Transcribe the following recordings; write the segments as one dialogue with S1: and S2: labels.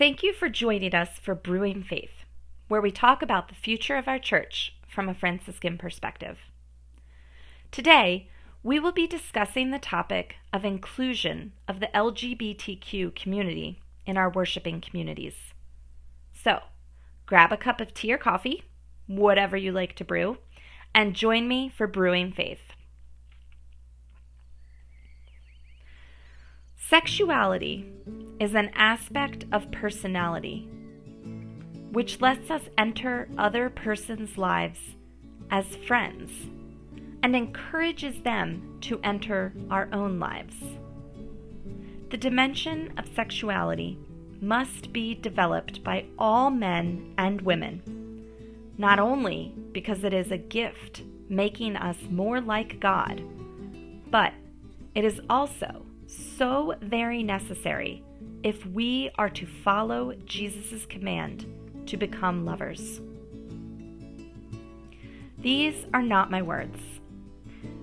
S1: Thank you for joining us for Brewing Faith, where we talk about the future of our church from a Franciscan perspective. Today, we will be discussing the topic of inclusion of the LGBTQ community in our worshiping communities. So, grab a cup of tea or coffee, whatever you like to brew, and join me for Brewing Faith. Sexuality is an aspect of personality which lets us enter other persons' lives as friends and encourages them to enter our own lives. The dimension of sexuality must be developed by all men and women, not only because it is a gift making us more like God, but it is also so very necessary if we are to follow Jesus' command to become lovers. These are not my words.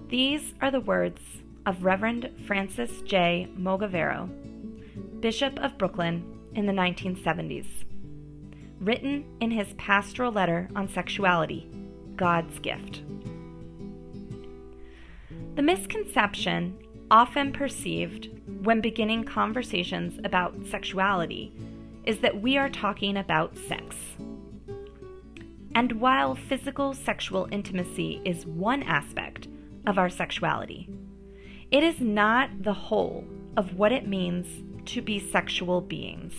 S1: These are the words of Reverend Francis J. Mugavero, Bishop of Brooklyn in the 1970s, written in his pastoral letter on sexuality, God's Gift. The misconception often perceived when beginning conversations about sexuality is that we are talking about sex. And while physical sexual intimacy is one aspect of our sexuality, it is not the whole of what it means to be sexual beings.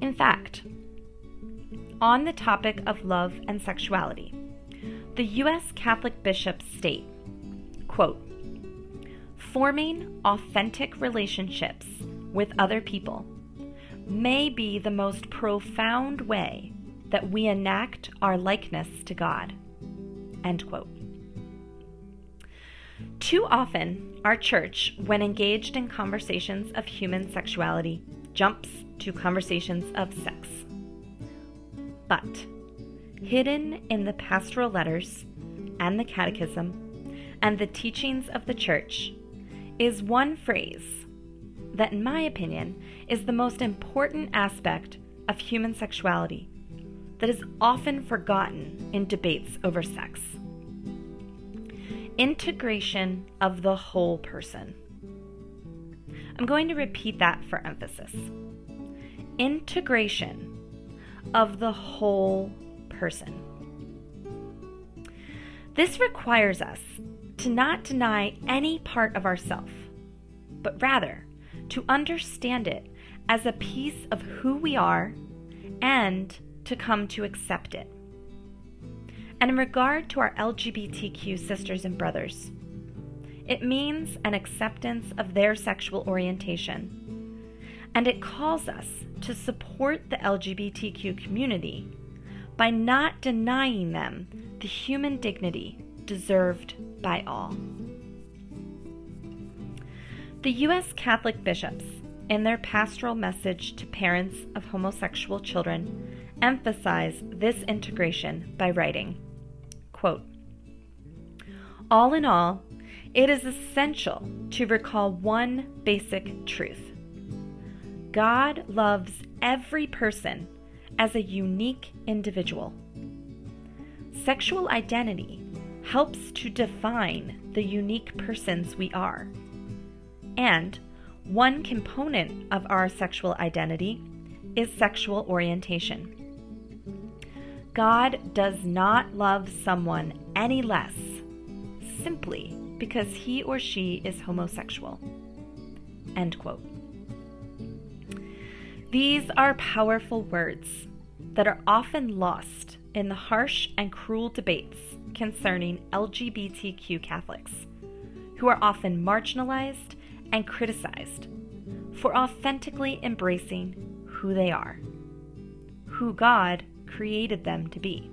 S1: In fact, on the topic of love and sexuality, the U.S. Catholic bishops state Quote Forming authentic relationships with other people may be the most profound way that we enact our likeness to God. End quote. Too often, our church, when engaged in conversations of human sexuality, jumps to conversations of sex. But, hidden in the pastoral letters and the catechism and the teachings of the Church is one phrase that, in my opinion, is the most important aspect of human sexuality that is often forgotten in debates over sex integration of the whole person. I'm going to repeat that for emphasis. Integration of the whole person. This requires us to not deny any part of ourself, but rather to understand it as a piece of who we are and to come to accept it. And in regard to our LGBTQ sisters and brothers, it means an acceptance of their sexual orientation. And it calls us to support the LGBTQ community by not denying them the human dignity deserved by all. The U.S. Catholic bishops, in their pastoral message to parents of homosexual children, emphasize this integration by writing, quote, All in all, it is essential to recall one basic truth God loves every person as a unique individual. Sexual identity helps to define the unique persons we are. And one component of our sexual identity is sexual orientation. God does not love someone any less simply because he or she is homosexual. End quote. These are powerful words that are often lost in the harsh and cruel debates concerning LGBTQ Catholics, who are often marginalized and criticized for authentically embracing who they are, who God created them to be,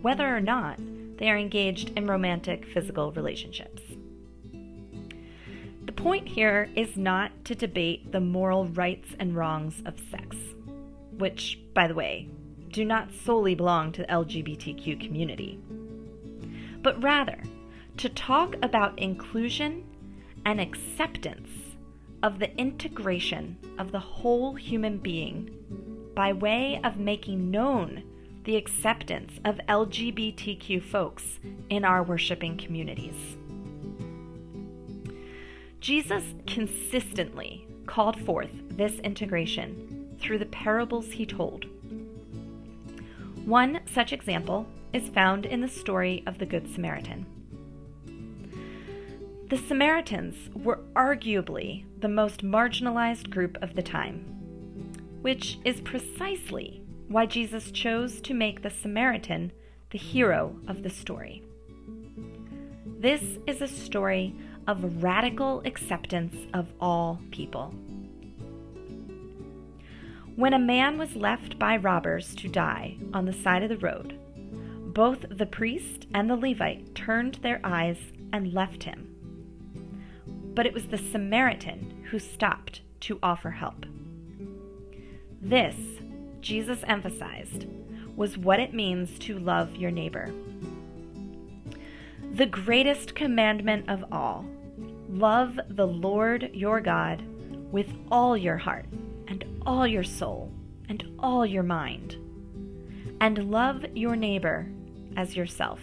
S1: whether or not they are engaged in romantic physical relationships. The point here is not to debate the moral rights and wrongs of sex, which, by the way, do not solely belong to the LGBTQ community but rather to talk about inclusion and acceptance of the integration of the whole human being by way of making known the acceptance of LGBTQ folks in our worshiping communities. Jesus consistently called forth this integration through the parables he told. One such example is found in the story of the Good Samaritan. The Samaritans were arguably the most marginalized group of the time, which is precisely why Jesus chose to make the Samaritan the hero of the story. This is a story of radical acceptance of all people. When a man was left by robbers to die on the side of the road, both the priest and the Levite turned their eyes and left him but it was the Samaritan who stopped to offer help. This, Jesus emphasized, was what it means to love your neighbor. The greatest commandment of all love the Lord your God with all your heart all your soul and all your mind, and love your neighbor as yourself.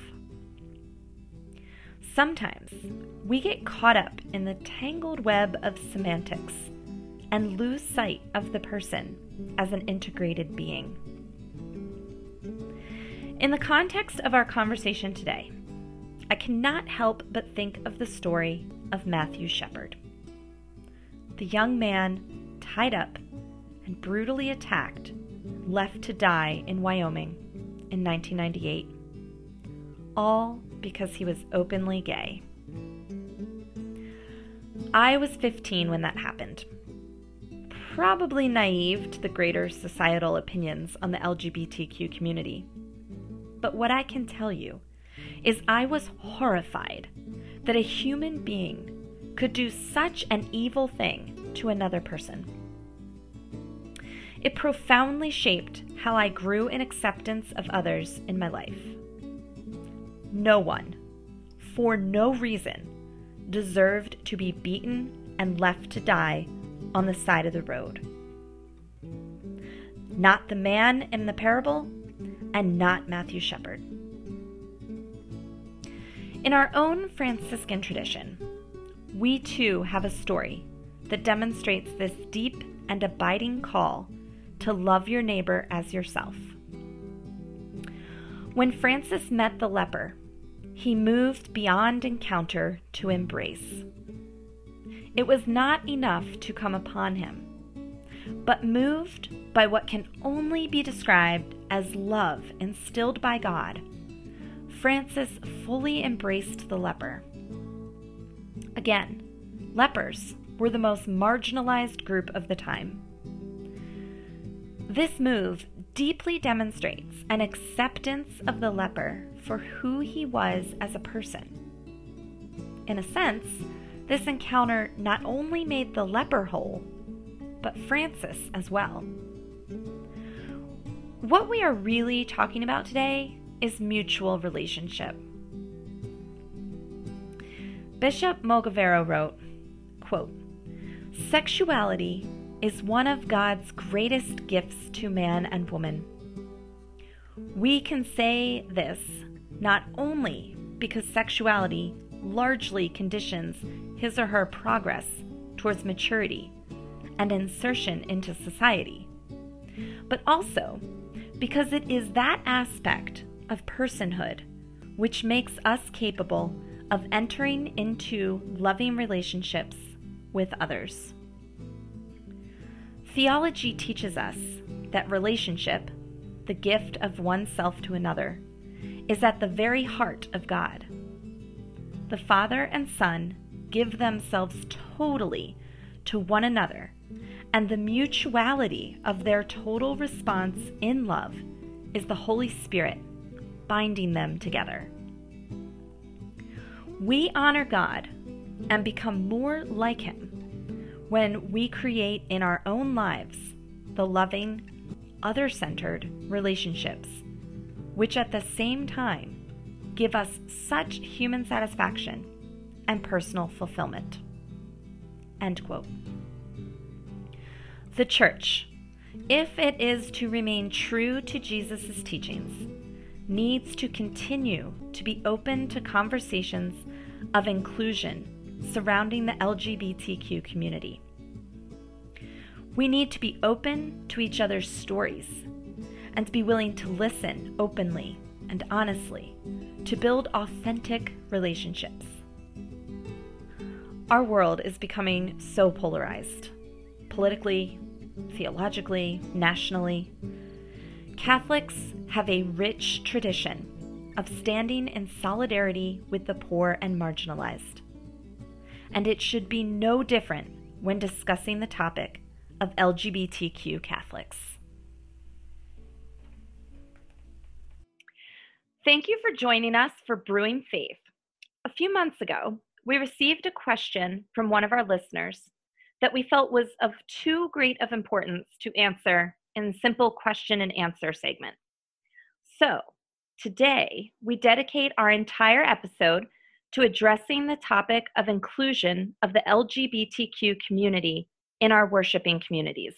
S1: Sometimes we get caught up in the tangled web of semantics and lose sight of the person as an integrated being. In the context of our conversation today, I cannot help but think of the story of Matthew Shepard. The young man tied up and brutally attacked, left to die in Wyoming in 1998, all because he was openly gay. I was 15 when that happened. Probably naive to the greater societal opinions on the LGBTQ community. But what I can tell you is I was horrified that a human being could do such an evil thing to another person. It profoundly shaped how I grew in acceptance of others in my life no one, for no reason, deserved to be beaten and left to die on the side of the road. Not the man in the parable, and not Matthew Shepard. In our own Franciscan tradition, we too have a story that demonstrates this deep and abiding call to love your neighbor as yourself. When Francis met the leper, he moved beyond encounter to embrace. It was not enough to come upon him, but moved by what can only be described as love instilled by God, Francis fully embraced the leper. Again, lepers were the most marginalized group of the time. This move deeply demonstrates an acceptance of the leper for who he was as a person. In a sense, this encounter not only made the leper whole, but Francis as well. What we are really talking about today is mutual relationship. Bishop Mugavero wrote, quote, Sexuality is one of God's greatest gifts to man and woman. We can say this not only because sexuality largely conditions his or her progress towards maturity and insertion into society, but also because it is that aspect of personhood which makes us capable of entering into loving relationships with others. Theology teaches us that relationship, the gift of oneself to another, is at the very heart of God. The Father and Son give themselves totally to one another, and the mutuality of their total response in love is the Holy Spirit binding them together. We honor God and become more like Him when we create in our own lives the loving, other centered relationships which at the same time give us such human satisfaction and personal fulfillment. End quote. The church, if it is to remain true to Jesus' teachings, needs to continue to be open to conversations of inclusion surrounding the LGBTQ community. We need to be open to each other's stories and to be willing to listen openly and honestly to build authentic relationships. Our world is becoming so polarized politically, theologically, nationally. Catholics have a rich tradition of standing in solidarity with the poor and marginalized. And it should be no different when discussing the topic of LGBTQ Catholics. Thank you for joining us for Brewing Faith. A few months ago, we received a question from one of our listeners that we felt was of too great of importance to answer in simple question and answer segment. So, today we dedicate our entire episode to addressing the topic of inclusion of the LGBTQ community in our worshiping communities.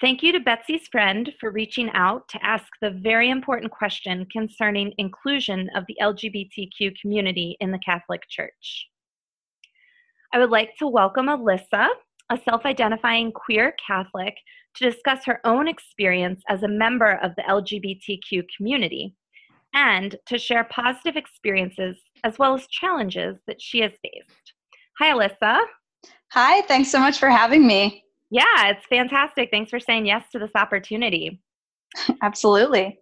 S1: Thank you to Betsy's friend for reaching out to ask the very important question concerning inclusion of the LGBTQ community in the Catholic Church. I would like to welcome Alyssa, a self identifying queer Catholic, to discuss her own experience as a member of the LGBTQ community and to share positive experiences as well as challenges that she has faced. Hi, Alyssa.
S2: Hi, thanks so much for having me.
S1: Yeah, it's fantastic. Thanks for saying yes to this opportunity.
S2: Absolutely.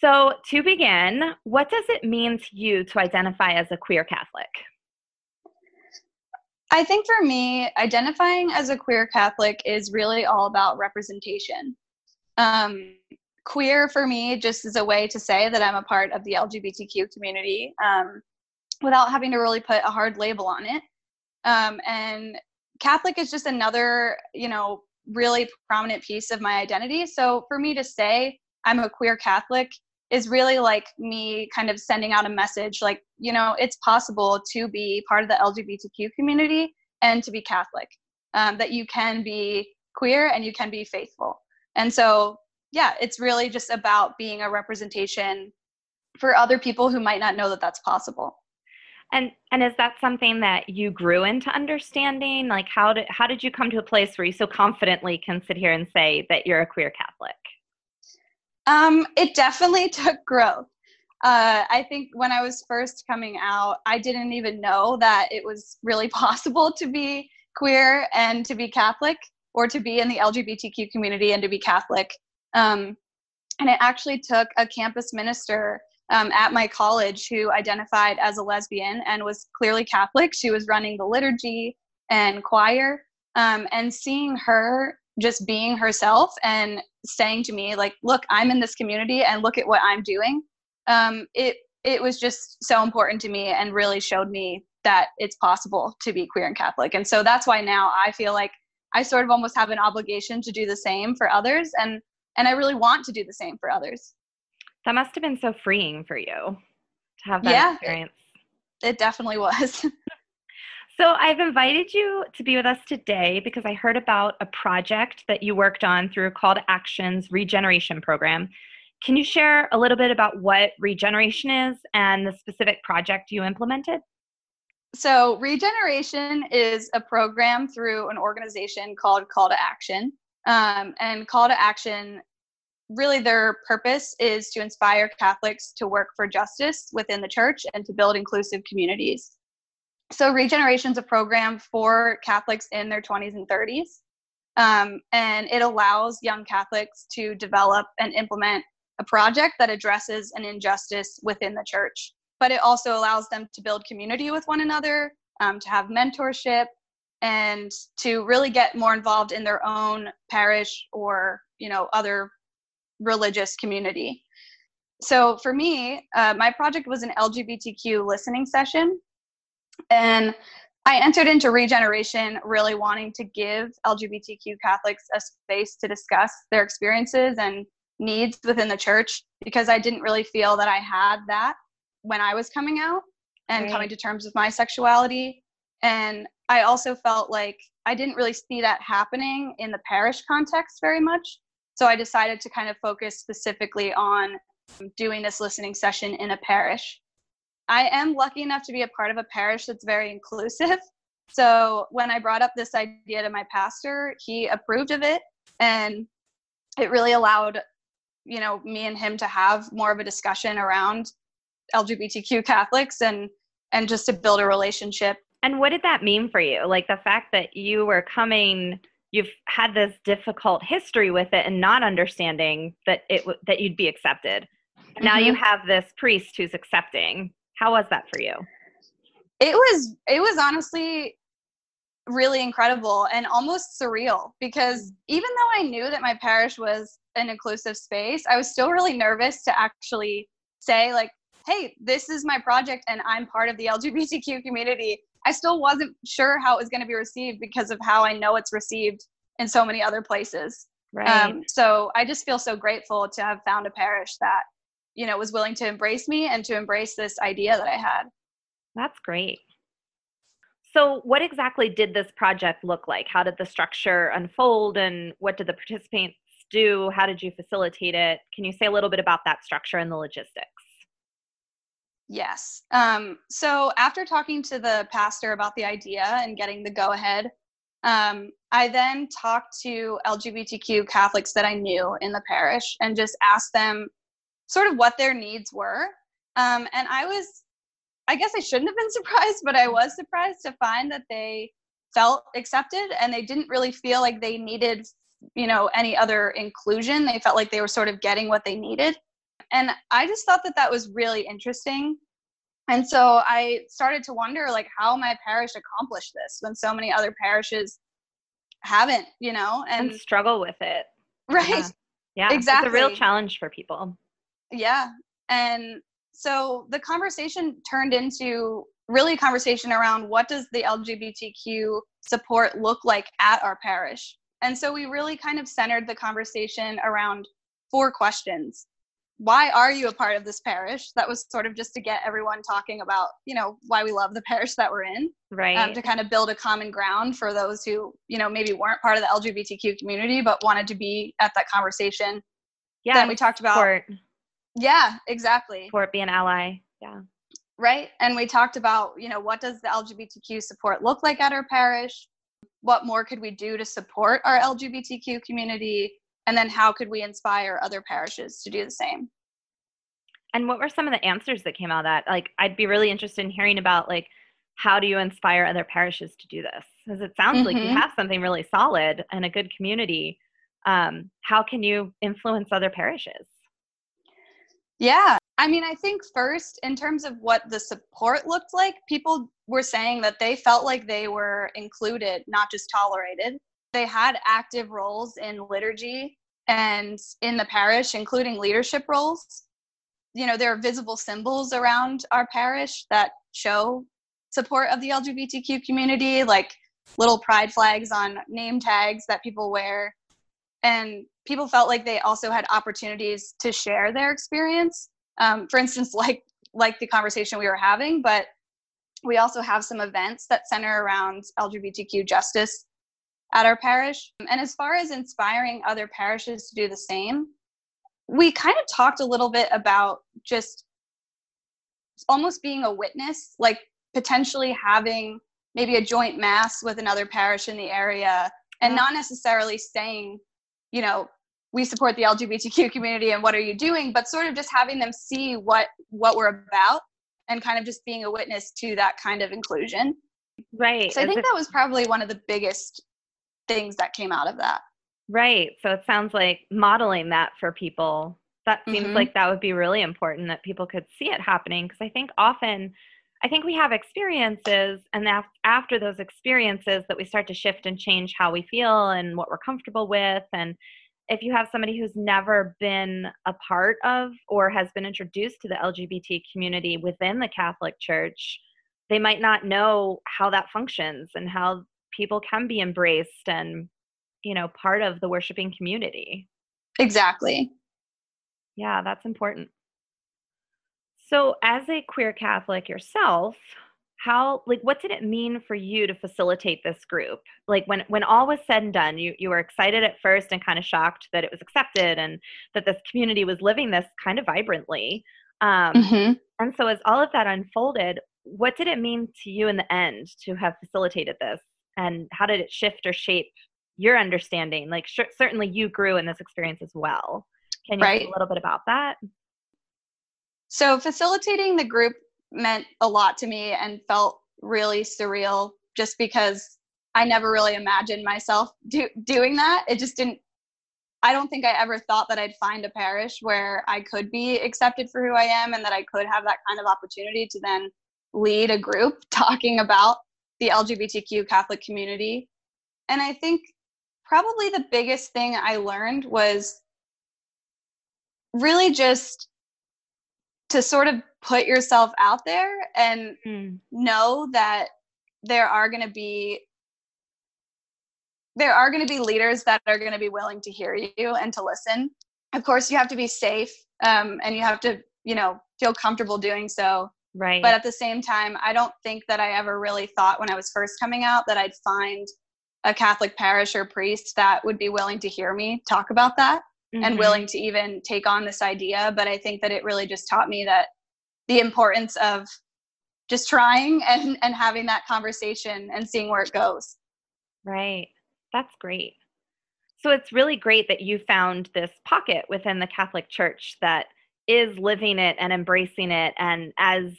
S1: So, to begin, what does it mean to you to identify as a queer Catholic?
S2: I think for me, identifying as a queer Catholic is really all about representation. Um, queer for me just is a way to say that I'm a part of the LGBTQ community um, without having to really put a hard label on it. Um, and Catholic is just another, you know, really prominent piece of my identity. So for me to say I'm a queer Catholic is really like me kind of sending out a message like, you know, it's possible to be part of the LGBTQ community and to be Catholic, um, that you can be queer and you can be faithful. And so, yeah, it's really just about being a representation for other people who might not know that that's possible.
S1: And and is that something that you grew into understanding? Like how did how did you come to a place where you so confidently can sit here and say that you're a queer Catholic?
S2: Um, it definitely took growth. Uh, I think when I was first coming out, I didn't even know that it was really possible to be queer and to be Catholic, or to be in the LGBTQ community and to be Catholic. Um, and it actually took a campus minister um, at my college who identified as a lesbian and was clearly Catholic. She was running the liturgy and choir. Um, and seeing her just being herself and saying to me, like, look, I'm in this community and look at what I'm doing. Um, it it was just so important to me and really showed me that it's possible to be queer and Catholic. And so that's why now I feel like I sort of almost have an obligation to do the same for others and and I really want to do the same for others.
S1: That must have been so freeing for you to have that
S2: yeah,
S1: experience.
S2: It, it definitely was.
S1: so, I've invited you to be with us today because I heard about a project that you worked on through Call to Action's Regeneration program. Can you share a little bit about what Regeneration is and the specific project you implemented?
S2: So, Regeneration is a program through an organization called Call to Action. Um, and Call to Action really their purpose is to inspire Catholics to work for justice within the church and to build inclusive communities. So, Regeneration is a program for Catholics in their 20s and 30s. Um, and it allows young Catholics to develop and implement a project that addresses an injustice within the church. But it also allows them to build community with one another, um, to have mentorship, and to really get more involved in their own parish or you know other religious community. So for me, uh, my project was an LGBTQ listening session. And I entered into Regeneration really wanting to give LGBTQ Catholics a space to discuss their experiences and needs within the church because I didn't really feel that I had that when I was coming out and right. coming to terms with my sexuality. And I also felt like I didn't really see that happening in the parish context very much. So I decided to kind of focus specifically on doing this listening session in a parish. I am lucky enough to be a part of a parish that's very inclusive. So when I brought up this idea to my pastor, he approved of it and it really allowed you know me and him to have more of a discussion around LGBTQ Catholics and and just to build a relationship.
S1: And what did that mean for you? Like the fact that you were coming you've had this difficult history with it and not understanding that it that you'd be accepted. Mm-hmm. Now you mm-hmm. have this priest who's accepting. How was that for you?
S2: It was it was honestly really incredible and almost surreal because even though I knew that my parish was an inclusive space, I was still really nervous to actually say like, "Hey, this is my project and I'm part of the LGBTQ community." I still wasn't sure how it was going to be received because of how I know it's received in so many other places.
S1: Right. Um,
S2: so I just feel so grateful to have found a parish that, you know, was willing to embrace me and to embrace this idea that I had.
S1: That's great. So, what exactly did this project look like? How did the structure unfold, and what did the participants do? How did you facilitate it? Can you say a little bit about that structure and the logistics?
S2: Yes. Um, so after talking to the pastor about the idea and getting the go ahead, um, I then talked to LGBTQ Catholics that I knew in the parish and just asked them sort of what their needs were. Um, and I was, I guess I shouldn't have been surprised, but I was surprised to find that they felt accepted and they didn't really feel like they needed, you know, any other inclusion. They felt like they were sort of getting what they needed. And I just thought that that was really interesting. And so I started to wonder, like, how my parish accomplished this when so many other parishes haven't, you know,
S1: and, and struggle with it.
S2: Right.
S1: Yeah. yeah.
S2: Exactly.
S1: It's a real challenge for people.
S2: Yeah. And so the conversation turned into really a conversation around what does the LGBTQ support look like at our parish? And so we really kind of centered the conversation around four questions why are you a part of this parish? That was sort of just to get everyone talking about you know why we love the parish that we're in
S1: right.
S2: um, to kind of build a common ground for those who you know maybe weren't part of the lgbtq community but wanted to be at that conversation
S1: yeah
S2: then we talked about.
S1: support.
S2: yeah exactly.
S1: Support be an ally. Yeah.
S2: Right? And we talked about you know what does the lgbtq support look like at our parish? What more could we do to support our lgbtq community and then how could we inspire other parishes to do the same?
S1: And what were some of the answers that came out of that? Like i'd be really interested in hearing about like how do you inspire other parishes to do this? Because it sounds mm-hmm. like you mm-hmm. have something really solid and a good community. Um, how can you influence other parishes?
S2: Yeah. I mean i think first in terms of what the support looked like people were saying that they felt like they were included not just tolerated. They had active roles in liturgy and in the parish, including leadership roles. You know, there are visible symbols around our parish that show support of the LGBTQ community, like little pride flags on name tags that people wear. And people felt like they also had opportunities to share their experience. Um, for instance, like like the conversation we were having, but we also have some events that center around LGBTQ justice at our parish. And as far as inspiring other parishes to do the same, we kind of talked a little bit about just almost being a witness, like potentially having maybe a joint mass with another parish in the area and not necessarily saying, you know, we support the LGBTQ community and what are you doing, but sort of just having them see what what we're about and kind of just being a witness to that kind of inclusion.
S1: Right.
S2: So I think that was probably one of the biggest things that came out of that.
S1: Right. So it sounds like modeling that for people. That seems mm-hmm. like that would be really important that people could see it happening because I think often I think we have experiences and after those experiences that we start to shift and change how we feel and what we're comfortable with and if you have somebody who's never been a part of or has been introduced to the LGBT community within the Catholic Church, they might not know how that functions and how people can be embraced and you know part of the worshiping community.
S2: Exactly.
S1: Yeah that's important. So as a queer catholic yourself how like what did it mean for you to facilitate this group? Like when when all was said and done you you were excited at first and kind of shocked that it was accepted and that this community was living this kind of vibrantly. Um, mm-hmm. and so as all of that unfolded what did it mean to you in the end to have facilitated this and how did it shift or shape your understanding like sh- certainly you grew in this experience as well can you right. a little bit about that
S2: so facilitating the group meant a lot to me and felt really surreal just because I never really imagined myself do, doing that. It just didn't I don't think I ever thought that I'd find a parish where I could be accepted for who I am and that I could have that kind of opportunity to then lead a group talking about the LGBTQ Catholic community. And I think probably the biggest thing I learned was really just to sort of put yourself out there and mm. know that there are going to be there are going to be leaders that are going to be willing to hear you and to listen of course you have to be safe um, and you have to you know feel comfortable doing so
S1: right.
S2: But at the same time i don't think that i ever really thought when i was first coming out that i'd find a catholic parish or priest that would be willing to hear me talk about that mm-hmm. and willing to even take on this idea. But i think that it really just taught me that the importance of just trying and and having that conversation and seeing where it goes.
S1: Right. That's great. So it's really great that you found this pocket within the catholic church that is living it and embracing it and as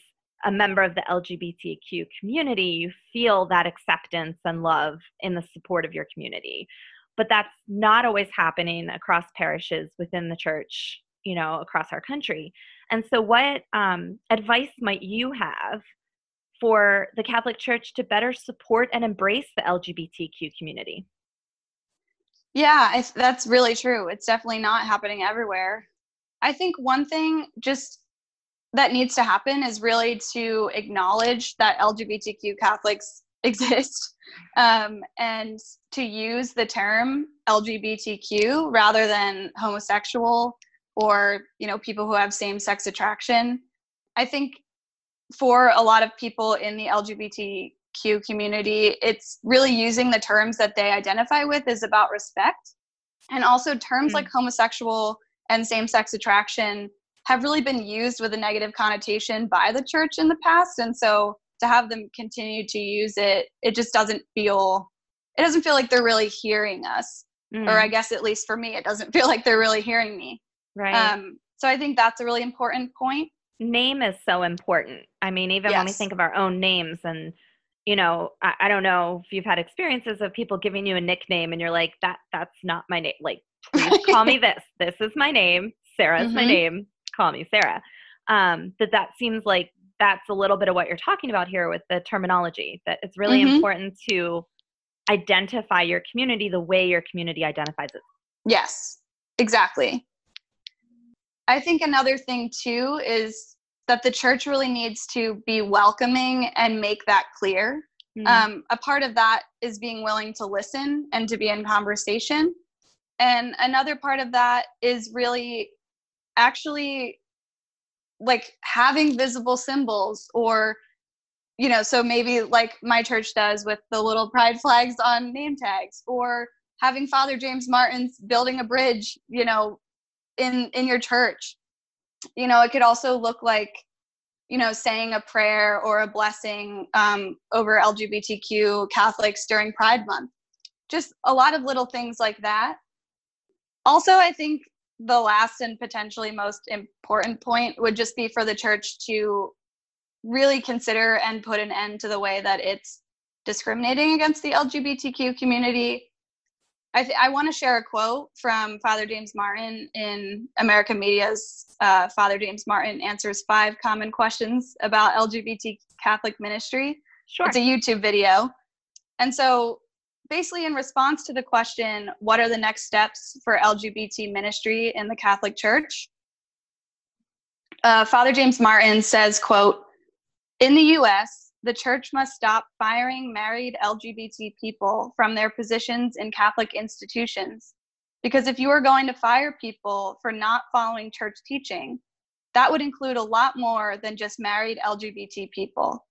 S1: a member of the lgbtq community you feel that acceptance and love in the support of your community but that's not always happening across parishes within the church you know across our country and so, what um, advice might you have for the Catholic Church to better support and embrace the LGBTQ community?
S2: Yeah, that's really true. It's definitely not happening everywhere. I think one thing just that needs to happen is really to acknowledge that LGBTQ Catholics exist um, and to use the term LGBTQ rather than homosexual or you know people who have same sex attraction i think for a lot of people in the lgbtq community it's really using the terms that they identify with is about respect and also terms mm-hmm. like homosexual and same sex attraction have really been used with a negative connotation by the church in the past and so to have them continue to use it it just doesn't feel it doesn't feel like they're really hearing us mm. or i guess at least for me it doesn't feel like they're really hearing me
S1: Right.
S2: Um, so I think that's a really important point.
S1: Name is so important. I mean, even yes. when we think of our own names and you know, I, I, don't know if you've had experiences of people giving you a nickname and you're like, that that's not my name. Like, please call me this. This is my name. Sarah's mm-hmm. my name. Call me Sarah. Um, that that seems like that's a little bit of what you're talking about here with the terminology. That it's really mm-hmm. important to identify your community the way your community identifies it.
S2: Yes, exactly. I think another thing too is that the church really needs to be welcoming and make that clear. Mm-hmm. Um, a part of that is being willing to listen and to be in conversation. And another part of that is really actually like having visible symbols or you know so maybe like my church does with the little pride flags on name tags or having father james martin's building a bridge you know in in your church. You know it could also look like you know saying a prayer or a blessing um, over lgbtq catholics during pride month. Just a lot of little things like that also i think the last and potentially most important point would just be for the church to really consider and put an end to the way that it's discriminating against the lgbtq community I, th- I want to share a quote from Father James Martin in American Media's uh, Father James Martin answers five common questions about LGBT Catholic ministry.
S1: Sure.
S2: It's a YouTube video. And so, basically, in response to the question, what are the next steps for LGBT ministry in the Catholic Church? Uh, Father James Martin says, quote, in the US, the church must stop firing married LGBT people from their positions in Catholic institutions. Because if you are going to fire people for not following church teaching, that would include a lot more than just married LGBT people.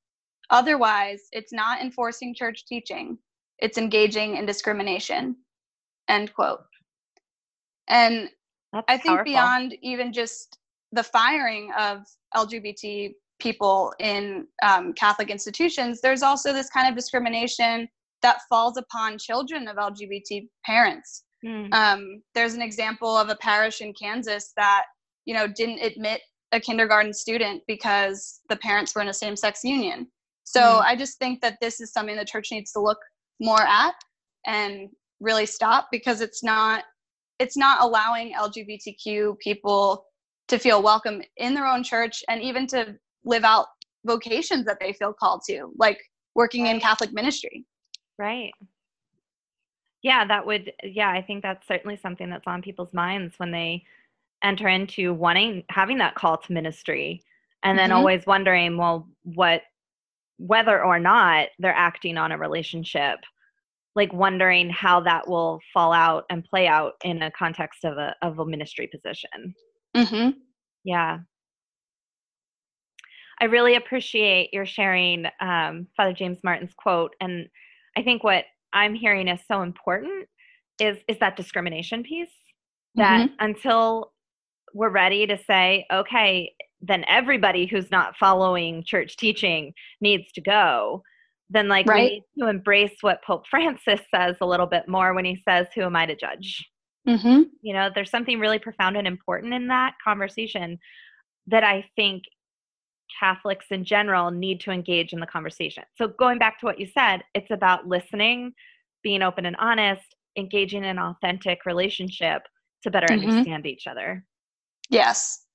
S2: Otherwise, it's not enforcing church teaching, it's engaging in discrimination. End quote. And
S1: That's
S2: I think
S1: powerful.
S2: beyond even just the firing of LGBT people in um, Catholic institutions, there's also this kind of discrimination that falls upon children of LGBT parents.
S1: Hmm.
S2: Um, there's an example of a parish in Kansas that you know didn't admit a kindergarten student because the parents were in a same-sex union. So
S1: Mm.
S2: I just think that this is something the church needs to look more at and really stop because it's not it's not allowing LGBTQ people to feel welcome in their own church and even to live out vocations that they feel called to, like working in Catholic ministry.
S1: Right. Yeah, that would, yeah, I think that's certainly something that's on people's minds when they enter into wanting, having that call to ministry, and then
S2: Mhm.
S1: always wondering, well, what, whether or not they're acting on a relationship, like wondering how that will fall out and play out in a context of a, of a ministry position.
S2: Mm-hmm.
S1: Yeah. I really appreciate your sharing um, Father James Martin's quote, and I think what I'm hearing is so important is is that discrimination piece. That until we're ready to say, okay, then everybody who's not following church teaching needs to go. Then, like,
S2: Right.
S1: we need to embrace what Pope Francis says a little bit more when he says, "Who am I to judge?"
S2: Mm-hmm.
S1: you know there's something really profound and important in that conversation that i think catholics in general need to engage in the conversation so going back to what you said it's about listening being open and honest engaging in an authentic relationship to better
S2: Mhm.
S1: understand each other
S2: Yes.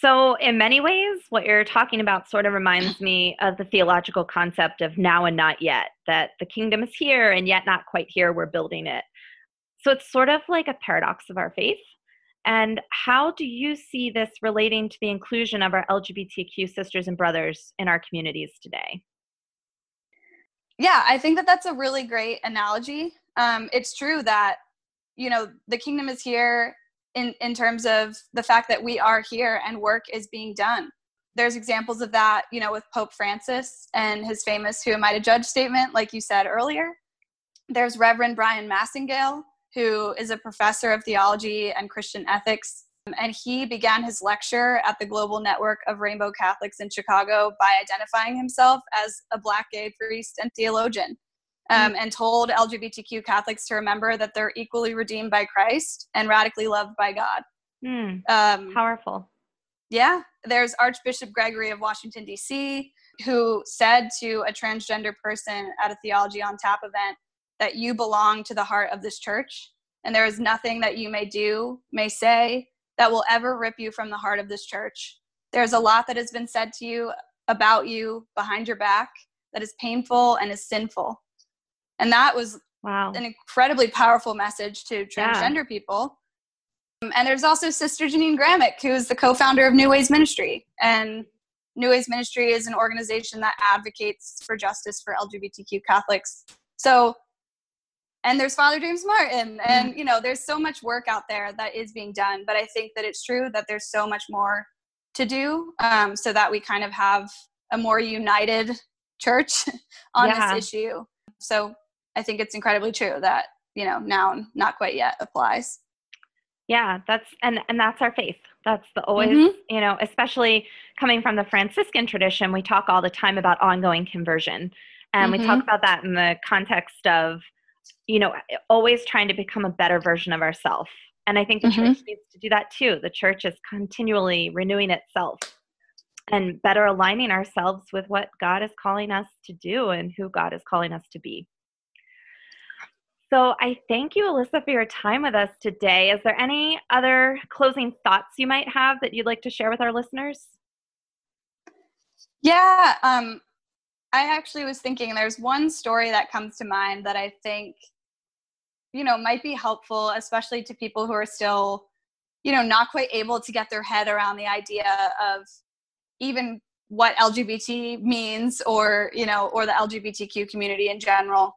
S1: So in many ways what you're talking about sort of reminds me of the theological concept of now and not yet that the kingdom is here and yet not quite here we're building it. So it's sort of like a paradox of our faith. And how do you see this relating to the inclusion of our lgbtq sisters and brothers in our communities today?
S2: Yeah, I think that that's a really great analogy. Um, it's true that you know the kingdom is here in in terms of the fact that we are here and work is being done. There's examples of that, you know, with Pope Francis and his famous "Who am I to judge?" statement, like you said earlier. There's Reverend Bryan Massingale, who is a professor of theology and Christian ethics and he began his lecture at the Global Network of Rainbow Catholics in Chicago by identifying himself as a Black gay priest and theologian, um, and told LGBTQ Catholics to remember that they're equally redeemed by Christ and radically loved by God.
S1: hmm,
S2: Um,
S1: powerful
S2: yeah, there's Archbishop Gregory of Washington, D.C., who said to a transgender person at a Theology on Tap event that you belong to the heart of this church, and there is nothing that you may do, may say, that will ever rip you from the heart of this church. There's a lot that has been said to you about you behind your back that is painful and is sinful. And that was
S1: wow
S2: an incredibly powerful message to
S1: Yeah.
S2: transgender people. Um, And there's also Sister Jeannine Gramick, who is the co-founder of New Ways Ministry. And New Ways Ministry is an organization that advocates for justice for LGBTQ Catholics. So, and there's Father James Martin, and you know, there's so much work out there that is being done. But I think that it's true that there's so much more to do, um, so that we kind of have a more united church on
S1: Yeah.
S2: this issue. So I think it's incredibly true that you know now not quite yet applies.
S1: yeah that's and and that's our faith that's the always
S2: Mhm.
S1: you know especially coming from the franciscan tradition we talk all the time about ongoing conversion and we talk
S2: Mhm.
S1: about that in the context of you know always trying to become a better version of ourselves and i think the
S2: Mhm.
S1: church needs to do that too the church is continually renewing itself and better aligning ourselves with what god is calling us to do and who god is calling us to be so I thank you, Alyssa, for your time with us today. Is there any other closing thoughts you might have that you'd like to share with our listeners?
S2: Yeah, um, I actually was thinking there's one story that comes to mind that I think, you know, might be helpful, especially to people who are still, you know, not quite able to get their head around the idea of even what LGBT means or, you know, or the LGBTQ community in general.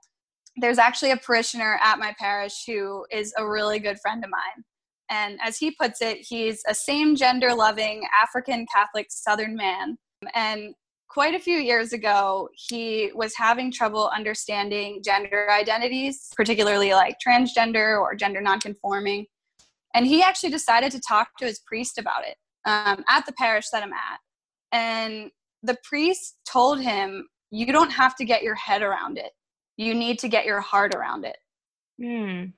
S2: There's actually a parishioner at my parish who is a really good friend of mine. And as he puts it, he's a same gender loving African Catholic Southern man. And quite a few years ago, he was having trouble understanding gender identities, particularly like transgender or gender nonconforming. And he actually decided to talk to his priest about it um, at the parish that I'm at. And the priest told him, You don't have to get your head around it, you need to get your heart around it.
S1: Mm.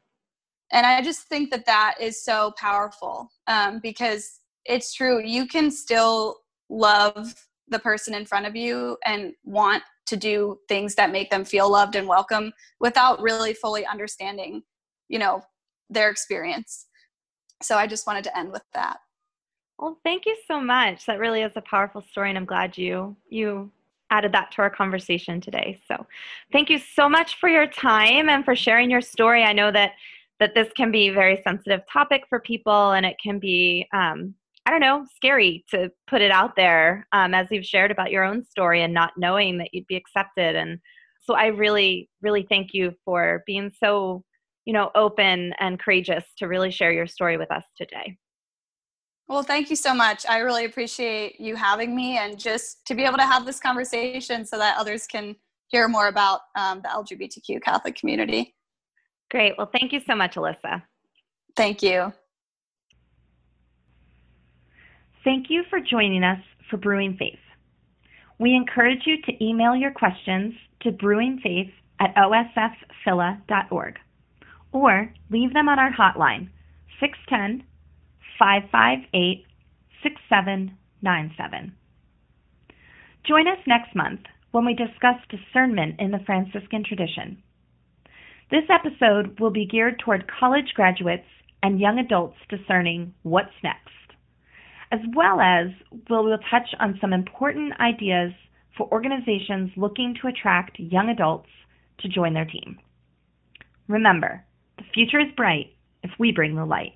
S2: And I just think that that is so powerful um, because it's true. You can still love the person in front of you and want to do things that make them feel loved and welcome without really fully understanding, you know, their experience. So I just wanted to end with that.
S1: Well, thank you so much. That really is a powerful story and I'm glad you you added that to our conversation today. So, thank you so much for your time and for sharing your story. I know that that this can be a very sensitive topic for people and it can be um, I don't know, scary to put it out there um, as you've shared about your own story and not knowing that you'd be accepted. And so I really, really thank you for being so, you know, open and courageous to really share your story with us today.
S2: Well, thank you so much. I really appreciate you having me and just to be able to have this conversation so that others can hear more about um, the LGBTQ Catholic community.
S1: Great. Well, thank you so much, Alyssa.
S2: Thank you.
S1: Thank you for joining us for Brewing Faith. We encourage you to email your questions to brewingfaith at osfphila.org or leave them on our hotline 610 558 6797. Join us next month when we discuss discernment in the Franciscan tradition. This episode will be geared toward college graduates and young adults discerning what's next as well as we'll, we'll touch on some important ideas for organizations looking to attract young adults to join their team. Remember, the future is bright if we bring the light.